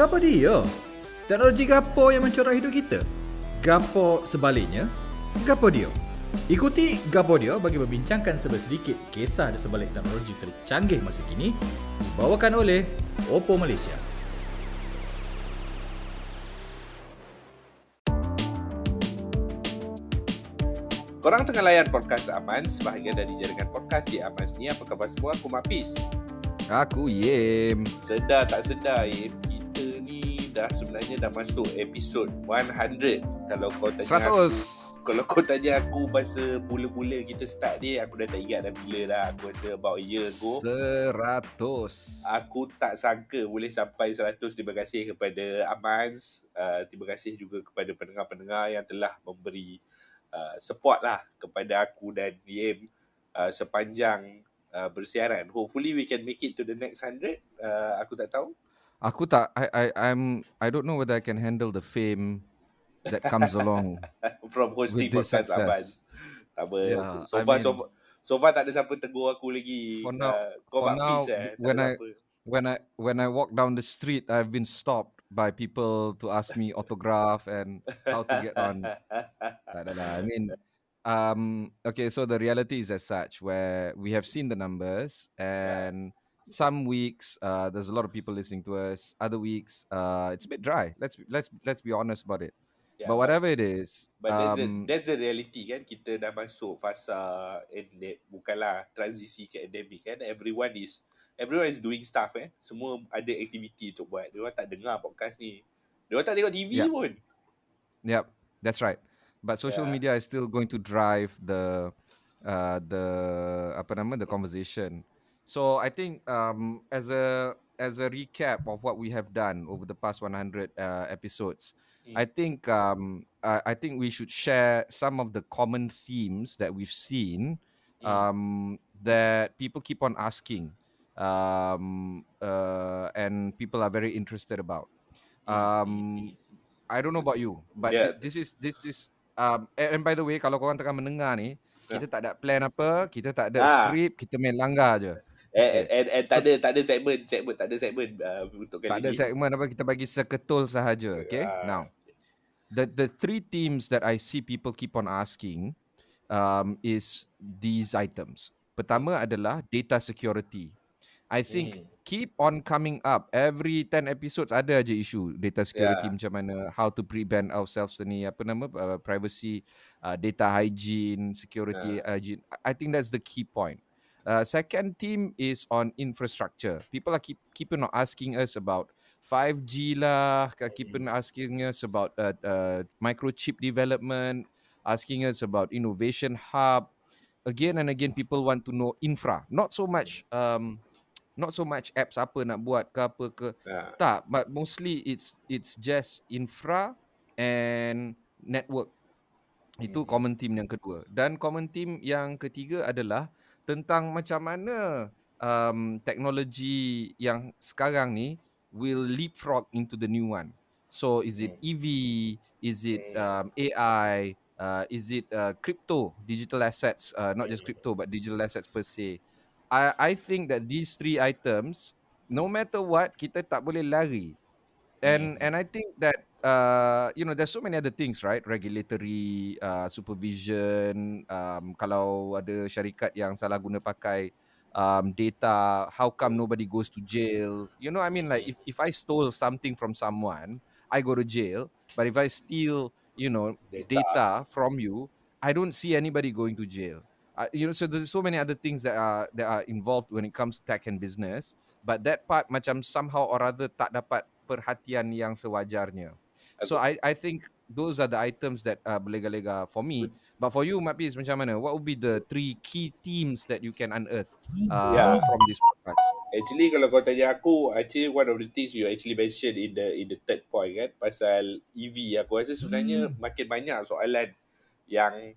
Gapo dia? Teknologi gapo yang mencorak hidup kita? Gapo sebaliknya? Gapo dia? Ikuti Gapo dia bagi membincangkan sedikit kisah di sebalik teknologi tercanggih masa kini dibawakan oleh Oppo Malaysia. Korang tengah layan podcast Aman sebahagian dari jaringan podcast di Aman ni. Apa khabar semua? Aku Mapis. Aku Yem. Sedar tak sedar ni dah sebenarnya dah masuk episod 100. Kalau kau tanya 100. Aku, kalau kau tanya aku masa mula-mula kita start ni, aku dah tak ingat dah bila dah. Aku rasa about a year ago. 100. Aku tak sangka boleh sampai 100. Terima kasih kepada Amans. Uh, terima kasih juga kepada pendengar-pendengar yang telah memberi uh, support lah kepada aku dan Yem uh, sepanjang uh, bersiaran. Hopefully we can make it to the next 100. Uh, aku tak tahu. Aku tak I I I'm I don't know whether I can handle the fame that comes along. From hosting With this podcast success. Tak apa. Yeah, so, I far, mean- so, far, so far tak ada siapa tegur aku lagi. For now- uh, kau for mak now, peace eh. When I- apa. when I when I walk down the street, I've been stopped by people to ask me autograph and how to get on. Tak ada lah. I mean, um, okay. So the reality is as such, where we have seen the numbers, and some weeks uh, there's a lot of people listening to us. Other weeks, uh, it's a bit dry. Let's let's let's be honest about it. Yeah, but whatever it is, But that's, the, um, that's the reality kan Kita dah masuk fasa endemic Bukanlah transisi ke endemic kan Everyone is Everyone is doing stuff eh Semua ada aktiviti untuk buat Dia orang tak dengar podcast ni Dia orang tak tengok TV Yeah. pun Yep, that's right. But social Yeah. media is still going to drive the uh, the apa nama the conversation. So I think um, as a as a recap of what we have done over the past 100 uh, episodes, Mm. I think um, I, I think we should share some of the common themes that we've seen Mm. um, that people keep on asking um, uh, and people are very interested about. Um, I don't know about you, but Yeah. thi- this is this is um and, and by the way kalau korang tengah mendengar ni, kita tak ada plan apa, kita tak ada Ah. skrip, kita main langgar je. And, and, tak ada tak ada segmen segmen tak ada segmen uh, untuk kali Tak ada ni. segmen apa kita bagi seketul sahaja, okay? Ah. Now, the the three themes that I see people keep on asking um is these items. Pertama adalah data security. I think Hmm. keep on coming up. Every 10 episodes ada aja isu data security Yeah. macam mana, how to prevent ourselves ni apa nama uh, privacy, uh, data hygiene, security hygiene. I think that's the key point. Uh, second theme is on infrastructure. People are keep keeping on asking us about 5G lah, ka- keep on asking us about uh, uh, microchip development, asking us about innovation hub. Again and again, people want to know infra, not so much um, not so much apps apa nak buat ke apa ke. Ah. Tak, but mostly it's it's just infra and network. Itu Mhm. common theme yang kedua. Dan common theme yang ketiga adalah tentang macam mana um, teknologi yang sekarang ni will leapfrog into the new one. So is it EV? Is it um, AI? Uh, is it uh, crypto, digital assets? Uh, not just crypto, but digital assets per se. I I think that these three items, no matter what, kita tak boleh lari. And Hmm. and I think that uh, you know there's so many other things, right? Regulatory uh, supervision. Um, kalau ada syarikat yang salah guna pakai um, data, how come nobody goes to jail? You know, I mean, like if if I stole something from someone, I go to jail. But if I steal, you know, Data. data from you, I don't see anybody going to jail. Uh, you know, so there's so many other things that are that are involved when it comes to tech and business. But that part macam somehow or other tak dapat perhatian yang sewajarnya. So I I think those are the items that uh, berlega-lega for me. But for you, Mapis, macam mana? What would be the three key themes that you can unearth uh, Yeah. from this podcast? Actually kalau kau tanya aku, actually one of the things you actually mentioned in the in the third point kan pasal EV. Aku rasa sebenarnya Hmm. makin banyak soalan yang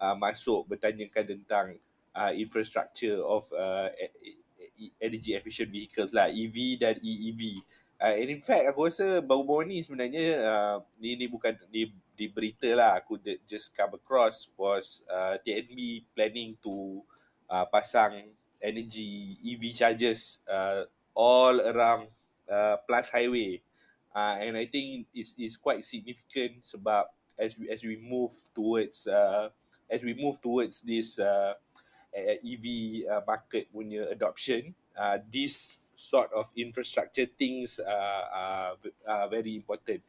uh, masuk bertanyakan tentang uh, infrastructure of uh, e- e- energy efficient vehicles lah, EV dan EEV. Uh, and in fact aku rasa baru-baru ni sebenarnya uh, ni ni bukan ni di berita lah. Aku de- just come across was uh, TNB planning to uh, pasang energy EV chargers uh, all around uh, plus highway. Uh, and I think it's is quite significant sebab as we as we move towards uh, as we move towards this uh, EV uh, market punya adoption, uh, this sort of infrastructure things uh, are, are very important.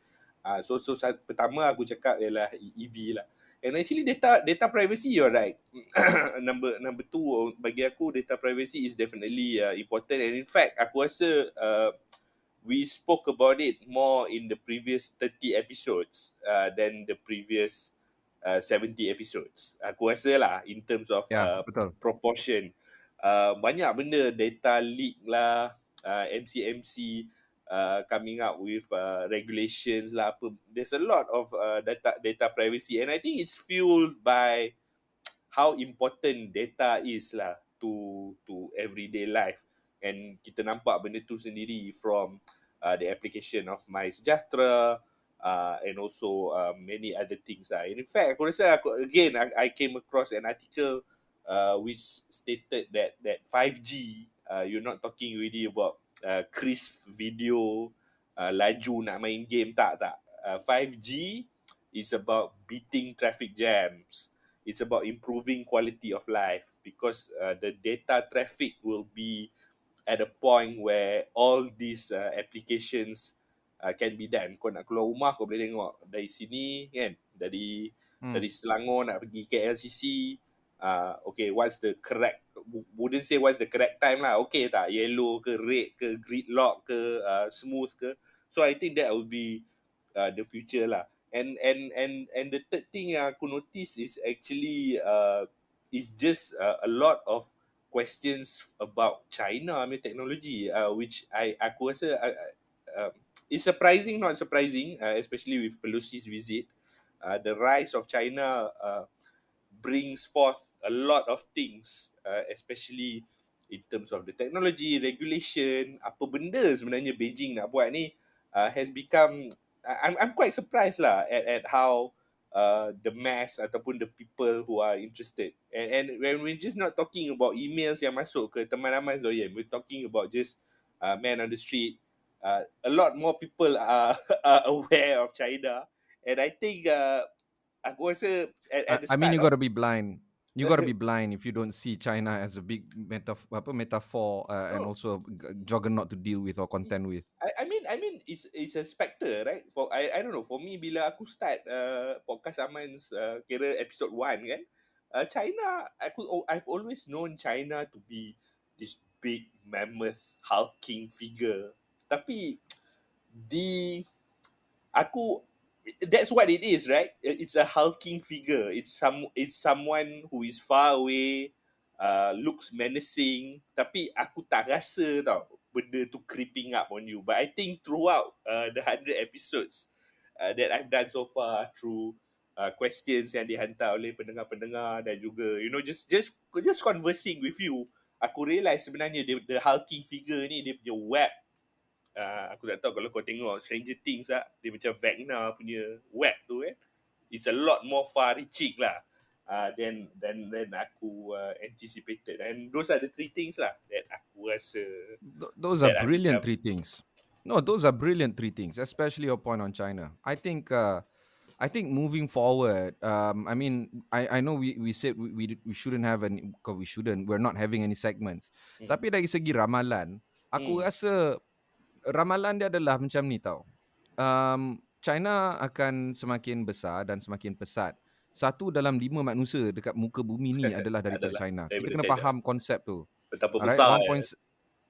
Uh, so so pertama aku cakap ialah EV lah. And actually data data privacy you're right. number number two bagi aku data privacy is definitely uh, important and in fact aku rasa uh, we spoke about it more in the previous 30 episodes uh, than the previous uh, 70 episodes. Aku rasa lah in terms of yeah, uh, betul. proportion. Uh, banyak benda data leak lah, uh, MCMC uh, coming up with uh, regulations lah apa. There's a lot of uh, data data privacy and I think it's fueled by how important data is lah to to everyday life. And kita nampak benda tu sendiri from uh, the application of MySejahtera, uh, and also uh, many other things lah. In fact, aku rasa aku, again I, I came across an article uh, which stated that that 5G uh, you're not talking really about uh, crisp video uh, laju nak main game tak tak. Uh, 5G is about beating traffic jams. It's about improving quality of life because uh, the data traffic will be at a point where all these uh, applications uh, can be done. Kau nak keluar rumah kau boleh tengok dari sini kan, dari hmm. dari Selangor nak pergi KLCC. Uh, okay, what's the correct? Wouldn't say what's the correct time lah. Okay tak? Yellow ke red ke gridlock ke uh, smooth ke? So I think that will be uh, the future lah. And and and and the third thing yang aku notice is actually uh, is just uh, a lot of questions about China I mean technology uh, which I aku rasa uh, uh, it's surprising, not surprising, uh, especially with Pelosi's visit. Uh, the rise of China uh, brings forth a lot of things, uh, especially in terms of the technology, regulation, apa benda sebenarnya Beijing nak buat ni uh, has become, I'm I'm quite surprised lah at at how uh, the mass ataupun the people who are interested. And and when we're just not talking about emails yang masuk ke teman ramai Zoyan, we're talking about just uh, man on the street, uh, a lot more people are, are aware of China, and I think uh, aku rasa at, at the I mean you got to be blind. You got to be blind if you don't see China as a big metaphor, apa metaphor, uh, and oh. also a juggernaut to deal with or contend with. I, I mean, I mean, it's it's a specter, right? For I I don't know. For me, bila aku start uh, podcast Aman's uh, kira episode one kan, uh, China, aku oh, I've always known China to be this big mammoth hulking figure tapi di aku that's what it is right? It's a hulking figure. It's some it's someone who is far away uh, looks menacing. Tapi aku tak rasa tau benda tu creeping up on you. But i think throughout uh, the 100 episodes uh, that i've done so far through uh, questions yang dihantar oleh pendengar-pendengar dan juga you know just just just conversing with you aku realise sebenarnya the, the hulking figure ni dia punya web uh, aku tak tahu kalau kau tengok Stranger Things lah, dia macam Vecna punya web tu kan. It's a lot more far reaching lah uh, than, than, than aku uh, anticipated. And those are the three things lah that aku rasa. Th- those are brilliant three things. No, those are brilliant three things, especially your point on China. I think uh, I think moving forward, um, I mean, I, I know we, we said we, we, we shouldn't have any, we shouldn't, we're not having any segments. Mm. Tapi dari segi ramalan, aku mm. rasa ramalan dia adalah macam ni tau. Um, China akan semakin besar dan semakin pesat. Satu dalam lima manusia dekat muka bumi ni adalah daripada adalah China. Daripada Kita kena China. faham konsep tu. Betapa besar. Right?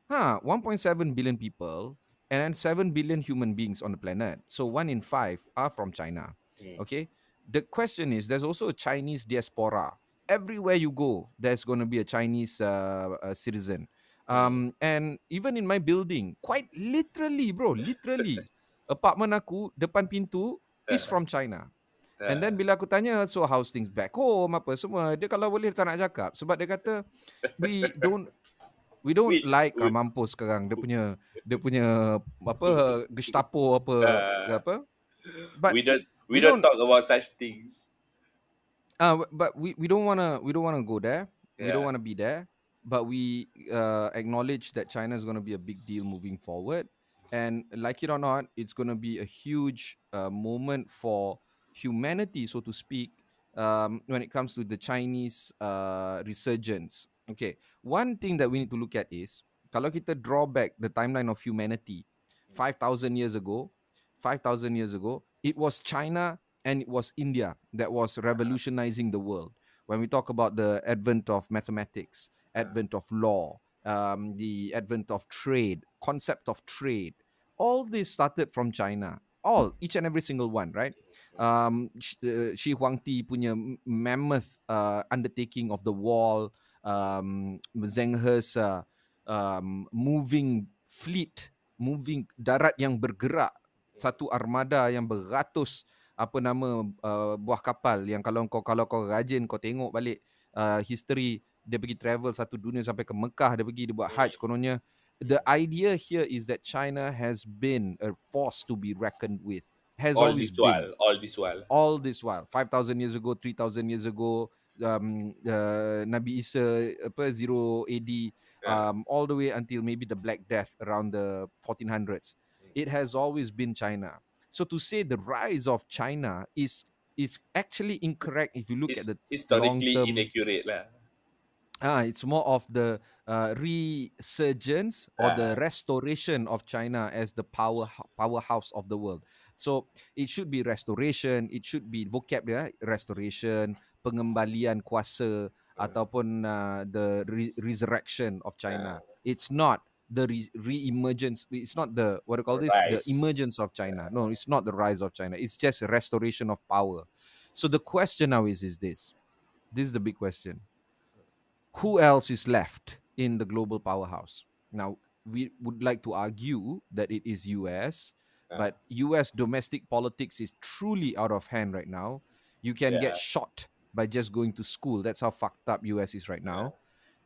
Ha, 1.7 billion people and then 7 billion human beings on the planet. So one in five are from China. Hmm. Okay? The question is, there's also a Chinese diaspora. Everywhere you go, there's going to be a Chinese uh, uh, citizen. Um, and even in my building, quite literally, bro, literally, apartment aku depan pintu is from China. And then bila aku tanya, so how's things back home, apa semua, dia kalau boleh tak nak cakap. Sebab dia kata, we don't, we don't we, like we, mampus sekarang. Dia punya, dia punya, apa, gestapo, apa, uh, apa. But we don't, we, we don't, don't talk about such things. Uh, but we, we don't wanna, we don't wanna go there. Yeah. We don't wanna be there but we uh, acknowledge that China is going to be a big deal moving forward. and like it or not, it's going to be a huge uh, moment for humanity, so to speak, um, when it comes to the Chinese uh, resurgence. Okay, one thing that we need to look at is kalau kita draw back the timeline of humanity, five thousand years ago, five thousand years ago, it was China and it was India that was revolutionizing the world. When we talk about the advent of mathematics, advent of law, um, the advent of trade, concept of trade, all this started from China. All, each and every single one, right? Um, uh, Shi Huangdi punya mammoth uh, undertaking of the wall, um, Zheng He's uh, um, moving fleet, moving darat yang bergerak, satu armada yang beratus apa nama uh, buah kapal yang kalau kau kalau kau rajin kau tengok balik uh, history dia pergi travel satu dunia sampai ke Mekah dia pergi dia buat haji kononnya the idea here is that China has been a force to be reckoned with has all always this been while, all this while. all this while 5000 years ago 3000 years ago um uh, Nabi Isa apa 0 AD Yeah. um all the way until maybe the black death around the 1400s Hmm. it has always been China so to say the rise of China is is actually incorrect if you look His, at the historically long-term- inaccurate lah. Ah, it's more of the uh, resurgence or the Ah. restoration of China as the power powerhouse of the world. So it should be restoration. It should be vocab dia restoration, pengembalian kuasa Ah. ataupun uh, the re- resurrection of China. Ah. It's not the re- re-emergence. It's not the what do you call this? The emergence of China. No, it's not the rise of China. It's just restoration of power. So the question now is: Is this? This is the big question who else is left in the global powerhouse? Now, we would like to argue that it is US, Ah. but US domestic politics is truly out of hand right now. You can get shot by just going to school. That's how fucked up US is right now.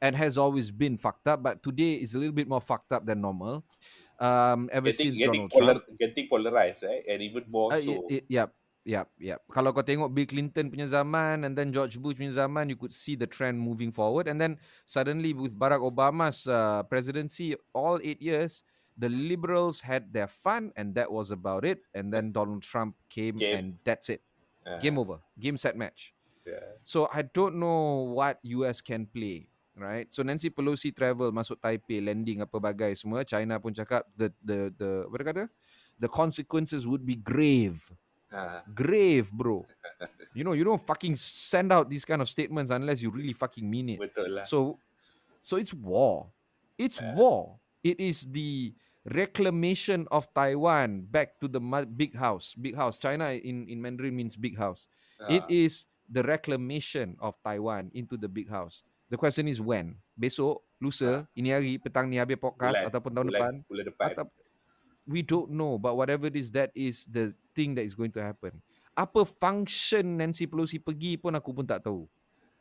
And has always been fucked up, but today is a little bit more fucked up than normal. Um, ever Getting, since getting, Donald polar, Trump. getting polarized, right? And even more Uh, so. y- y- yep, yep, yep. Kalau kau tengok Bill Clinton punya zaman and then George Bush punya zaman, you could see the trend moving forward. And then suddenly with Barack Obama's uh, presidency, all eight years, the liberals had their fun and that was about it. And then Donald Trump came Game. and that's it. Ah, Game over. Game set match. yeah. So I don't know what US can play, right? So Nancy Pelosi travel masuk Taipei, landing apa bagai semua. China pun cakap the the the apa kata? The consequences would be grave. Ah, Grave, bro. You know, you don't fucking send out these kind of statements unless you really fucking mean it. betul lah. So so it's war. It's Yeah. war. It is the reclamation of Taiwan back to the big house. Big house. China in in Mandarin means big house. It Ah, is the reclamation of Taiwan into the big house. The question is when? Besok, lusa, ini hari, petang ni habis podcast Bulan- ataupun tahun bulan, depan. bulan depan. Atau, we don't know, but whatever it is, that is the thing that is going to happen. Apa function Nancy Pelosi pergi pun aku pun tak tahu.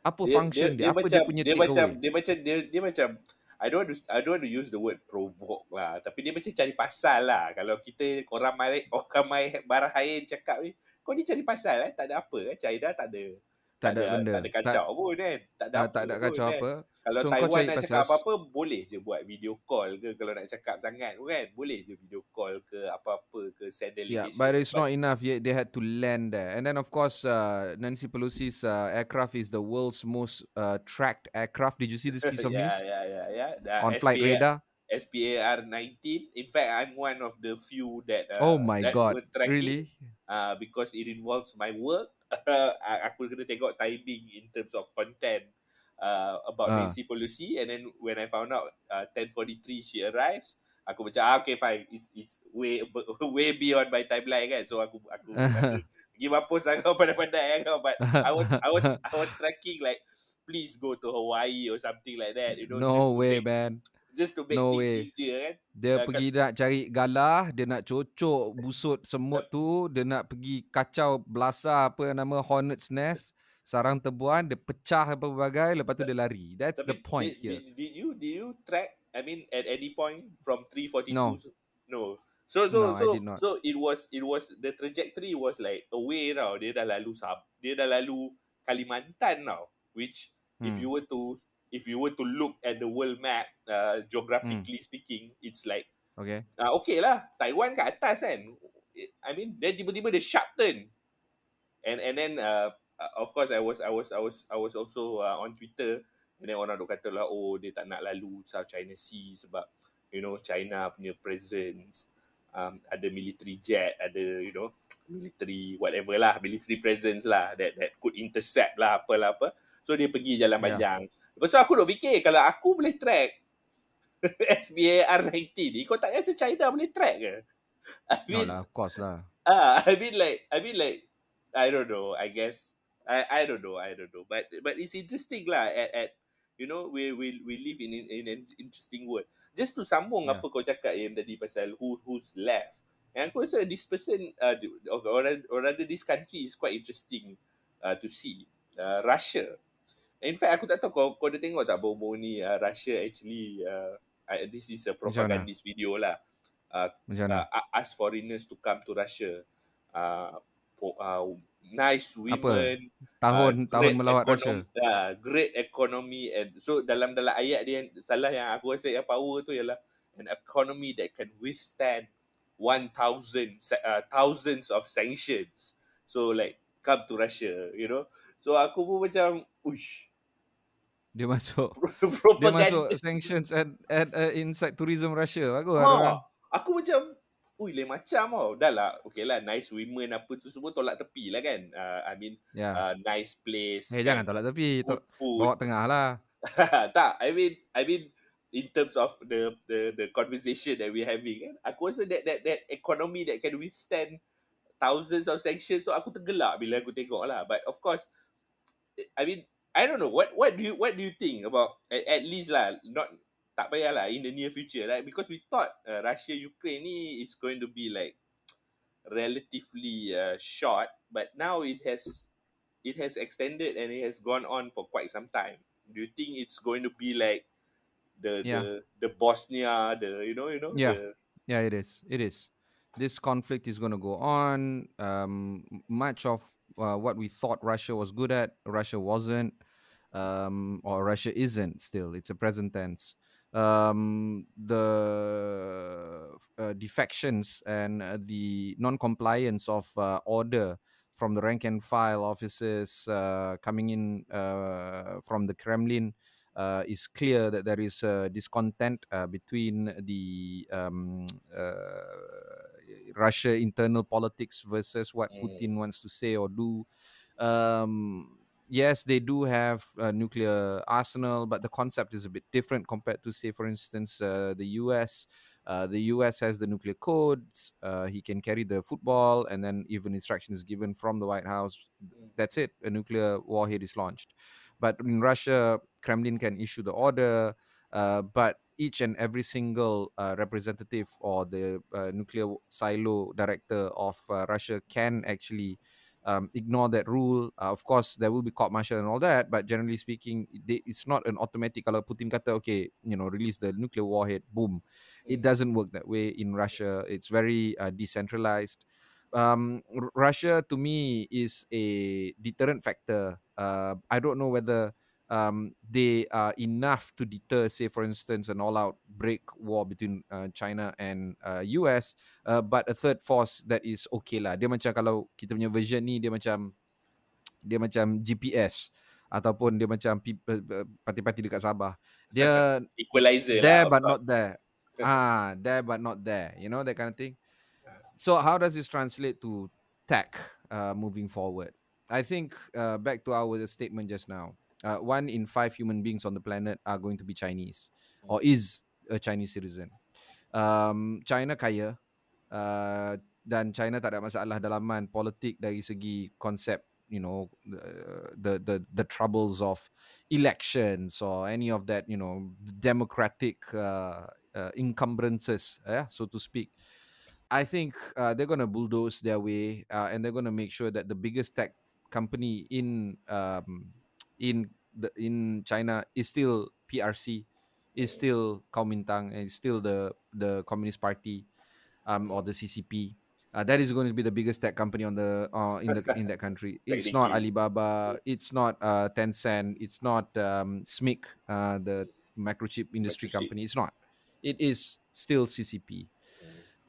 Apa function dia, apa macam, dia punya dia take macam, away? dia macam dia, dia macam I don't want to I don't want to use the word provoke lah tapi dia macam cari pasal lah kalau kita orang mai orang mai barah air cakap ni kau ni cari pasal eh tak ada apa kan China tak ada Tak ada benda. tak ada kacau pun kan tak ada Ah, apa tak ada pun kacau kan. Kalau So, Taiwan nak cakap apa-apa boleh je buat video call ke kalau nak cakap sangat kan boleh je video call ke apa-apa ke send Yeah, delegation but it's not enough yet. They had to land there. And then, of course, uh, Nancy Pelosi's uh, aircraft is the world's most uh, tracked aircraft. Did you see this piece of yeah, news? yeah, yeah, yeah. On flight SPA radar? SPAR 19. In fact, I'm one of the few that uh, oh my that god. Really? Uh, because it involves my work. aku kena tengok timing in terms of content uh, about Ah. Nancy Pelosi and then when I found out uh, 10:43 she arrives, aku macam ah, okay fine it's it's way way beyond my timeline kan. So aku aku pergi mampus lah kau pandai-pandai kan kau but I was I was I was tracking like please go to Hawaii or something like that. You know, no way, make, man. Just to make No things way. easier kan. Dia Dah pergi nak cari galah, dia nak cocok busut semut tu, dia nak pergi kacau belasah apa nama hornet's nest, sarang tebuan, dia pecah apa bagai, lepas tu dia lari. That's the Tapi point did, here. Did, did you did you track? I mean, at any point from 342? No. No. So so No, I so did not. so it was it was the trajectory was like away tau. Dia dah lalu sab. Dia dah lalu Kalimantan now. Which if Hmm. you were to if you were to look at the world map, uh, Hmm. geographically speaking, it's like Okay. Ah uh, okay lah. Taiwan kat atas kan. I mean, then tiba-tiba dia sharp turn. And and then uh, of course I was I was I was I was also uh, on Twitter and then orang duk kata lah oh dia tak nak lalu South China Sea sebab you know China punya presence um, ada military jet ada you know military whatever lah military presence lah that that could intercept lah apalah apa so dia pergi jalan Yeah. panjang lepas tu aku duk fikir kalau aku boleh track SBAR 19 ni kau tak rasa China boleh track ke I No mean lah, of course lah. Ah, I mean like I mean like I don't know. I guess I I don't know. I don't know. But but it's interesting lah. At at you know we we we live in in, in an interesting world. Just to sambung Yeah. apa kau cakap yang tadi pasal who who's left. And aku rasa this person uh, or, or, rather- or rather this country is quite interesting uh, to see. Uh, Russia. In fact aku tak tahu kau kau dah tengok tak baru-baru ni uh, Russia actually uh, uh, this is a propagandist video lah. Uh, uh, ask foreigners to come to Russia. Uh, po, uh, nice women. tahun uh, tahun melawat econom- Russia. Uh, great economy and so dalam dalam ayat dia salah yang aku rasa yang power tu ialah an economy that can withstand 1000 sa- uh, thousands of sanctions. So like come to Russia, you know. So aku pun macam uish Dia masuk dia masuk sanctions at at uh, inside tourism Russia. Bagus Ha, orang. aku macam Ui, lain macam tau. Dah lah, okay lah, nice women apa tu semua tolak tepi lah kan. Uh, I mean, Ya. uh, nice place. Eh jangan tolak tepi, Good food. bawa tengah lah. tak, I mean, I mean, in terms of the the the conversation that we're having, kan, aku rasa that that that economy that can withstand thousands of sanctions tu aku tergelak bila aku tengok lah. But of course, I mean, I don't know what what do you what do you think about at, at least lah not tak payahlah in the near future right because we thought uh, Russia Ukraine ni is going to be like relatively uh, short but now it has it has extended and it has gone on for quite some time do you think it's going to be like the Yeah. the the Bosnia the you know you know Yeah. the, Yeah, it is. It is. This conflict is going to go on. Um, much of uh, what we thought Russia was good at, Russia wasn't, um, or Russia isn't still. It's a present tense. Um, the uh, defections and uh, the non-compliance of uh, order from the rank and file officers uh, coming in uh, from the Kremlin uh, is clear that there is discontent uh, between the um, uh, Russia internal politics versus what Mm. Putin wants to say or do. Um, yes, they do have a nuclear arsenal, but the concept is a bit different compared to, say, for instance, uh, the US. Uh, the US has the nuclear codes. Uh, he can carry the football, and then even instructions given from the White House. That's it. A nuclear warhead is launched. But in Russia, Kremlin can issue the order, uh, but each and every single uh, representative or the uh, nuclear silo director of uh, Russia can actually um, ignore that rule. Uh, of course, there will be court martial and all that, but generally speaking, they, it's not an automatic. Kalau Putin kata, okay, you know, release the nuclear warhead, boom. It doesn't work that way in Russia. It's very uh, decentralized. Um, Russia, to me, is a deterrent factor. Uh, I don't know whether um, they are enough to deter, say, for instance, an all-out break war between uh, China and uh, US. Uh, but a third force that is okay lah. Dia macam kalau kita punya version ni, dia macam dia macam GPS ataupun dia macam parti-parti dekat Sabah. Dia equalizer there lah but of not there. ah, there but not there. You know that kind of thing. So how does this translate to tech uh, moving forward? I think uh, back to our statement just now. Uh, one in five human beings on the planet are going to be Chinese or is a Chinese citizen. Um, China kaya uh, dan China tak ada masalah dalaman politik dari segi konsep you know the the the troubles of elections or any of that you know democratic uh, uh, encumbrances yeah so to speak i think uh, they're going to bulldoze their way uh, and they're going to make sure that the biggest tech company in um, in the in china is still prc is still Kuomintang and still the the communist party um or the ccp uh, that is going to be the biggest tech company on the uh, in the in that country. It's not Alibaba. It's not uh, Tencent. It's not um, SMIC, uh, the microchip industry Microchip. company. It's not. it is still CCP.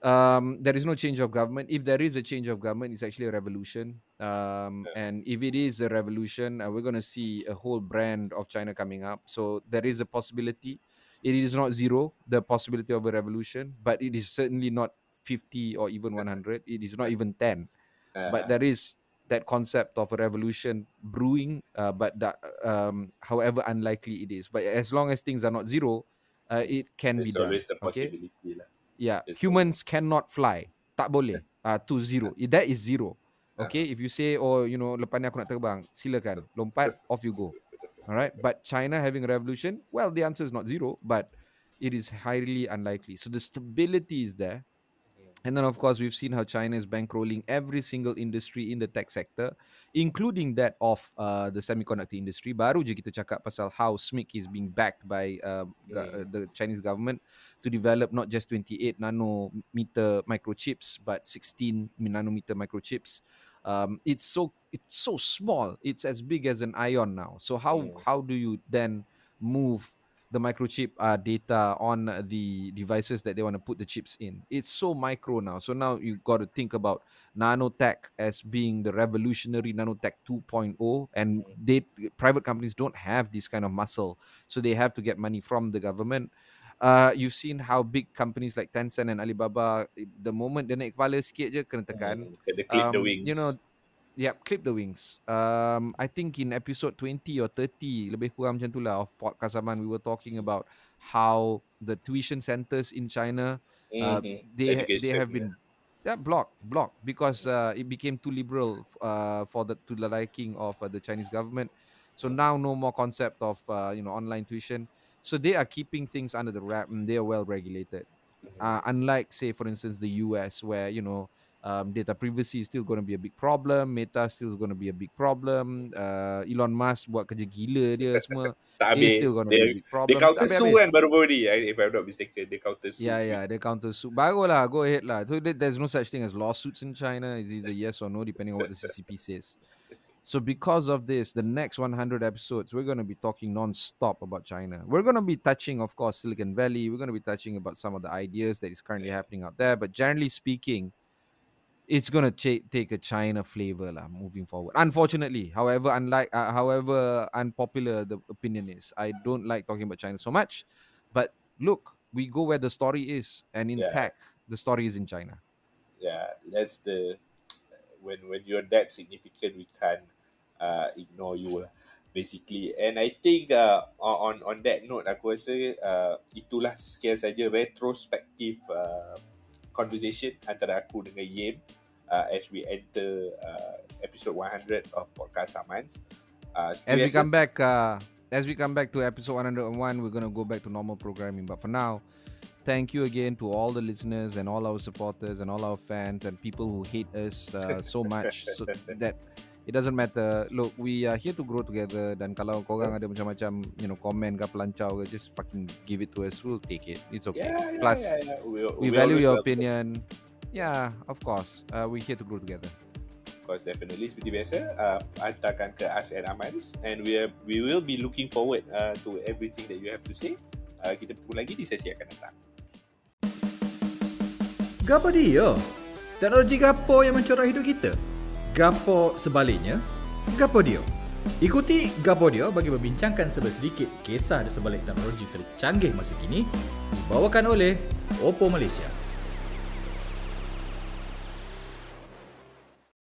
Um, there is no change of government. If there is a change of government, it's actually a revolution. Um, and if it is a revolution, uh, we're going to see a whole brand of China coming up. So there is a possibility. It is not zero, the possibility of a revolution, but it is certainly not 50 or even 100. It is not even 10. Uh, But there is that concept of a revolution brewing, uh, but that, um, however unlikely it is. But as long as things are not zero, uh, it can be there's done. always a Okay. lah. Yeah, It's humans cannot fly. Tak boleh. Uh, to zero. That is zero. Okay, if you say, oh, you know, lepas ni aku nak terbang, silakan. Lompat, off you go. Alright, but China having a revolution, well, the answer is not zero, but it is highly unlikely. So the stability is there. And then, of course, we've seen how China is bankrolling every single industry in the tech sector, including that of uh, the semiconductor industry. Baru je kita cakap pasal how SMIC is being backed by uh, the Chinese government to develop not just 28 nanometer microchips, but 16 nanometer microchips. Um, it's so it's so small. It's as big as an ion now. So how Mm. how do you then move the microchip uh, data on the devices that they want to put the chips in. It's so micro now. So now you've got to think about nanotech as being the revolutionary nanotech 2.0 and they private companies don't have this kind of muscle. So they have to get money from the government. Uh, you've seen how big companies like Tencent and Alibaba, the moment dia naik kepala sikit je kena tekan. The Um, wings. You know, yeah, clip the wings. Um, I think in episode 20 or 30, lebih kurang macam tu lah of podcast Aman, we were talking about how the tuition centers in China, uh, Mhm. they they have been yeah blocked blocked because uh, it became too liberal uh, for the to the liking of uh, the Chinese government. So now no more concept of uh, you know online tuition. So they are keeping things under the wrap and they are well regulated Mhm. uh, unlike say for instance the US where you know um, data privacy is still going to be a big problem Meta still is going to be a big problem uh, Elon Musk buat kerja gila dia semua tak it's habis. still going to be a big problem dia counter sue kan baru-baru ni, if I'm not mistaken. Dia counter sue. Yeah, yeah, they counter suit. Barulah, go ahead lah. So there's no such thing as lawsuits in China. It's either yes or no, depending on what the CCP says. So because of this, the next 100 episodes, we're going to be talking non-stop about China. We're going to be touching, of course, Silicon Valley. We're going to be touching about some of the ideas that is currently happening out there. But generally speaking, it's going to cha- take a China flavor lah moving forward. Unfortunately, however, unlike, uh, however unpopular the opinion is, I don't like talking about China so much. But look, we go where the story is, and in Yeah. tech, the story is in China. yeah, that's the when when you're that significant, we can't uh, ignore you lah, basically. And I think uh, on on that note, aku rasa uh, itulah sekian saja retrospective uh, conversation antara aku dengan Yim uh, as we enter uh, episode 100 of podcast Amans. Uh, As we come back, uh, as we come back to episode 101, we're gonna go back to normal programming. But for now, thank you again to all the listeners and all our supporters and all our fans and people who hate us uh, so much so that it doesn't matter. Look, we are here to grow together. Dan kalau korang ada macam-macam, you know, comment ke pelancau ke, just fucking give it to us. We'll take it. It's okay. Yeah, yeah, Plus, yeah. We, we we value your opinion. Yeah, of course. Uh, we're here to grow together. Of course, definitely seperti biasa, uh, hantarkan ke Us and Amans and we are, we will be looking forward uh, to everything that you have to say. Uh, kita bertemu lagi di sesi akan datang. Gapo dia? Teknologi gapo yang mencorah hidup kita? Gapo sebaliknya? Gapo dia? Ikuti Gapo dia bagi membincangkan sebesedikit kisah di sebalik teknologi tercanggih masa kini dibawakan oleh Oppo Malaysia.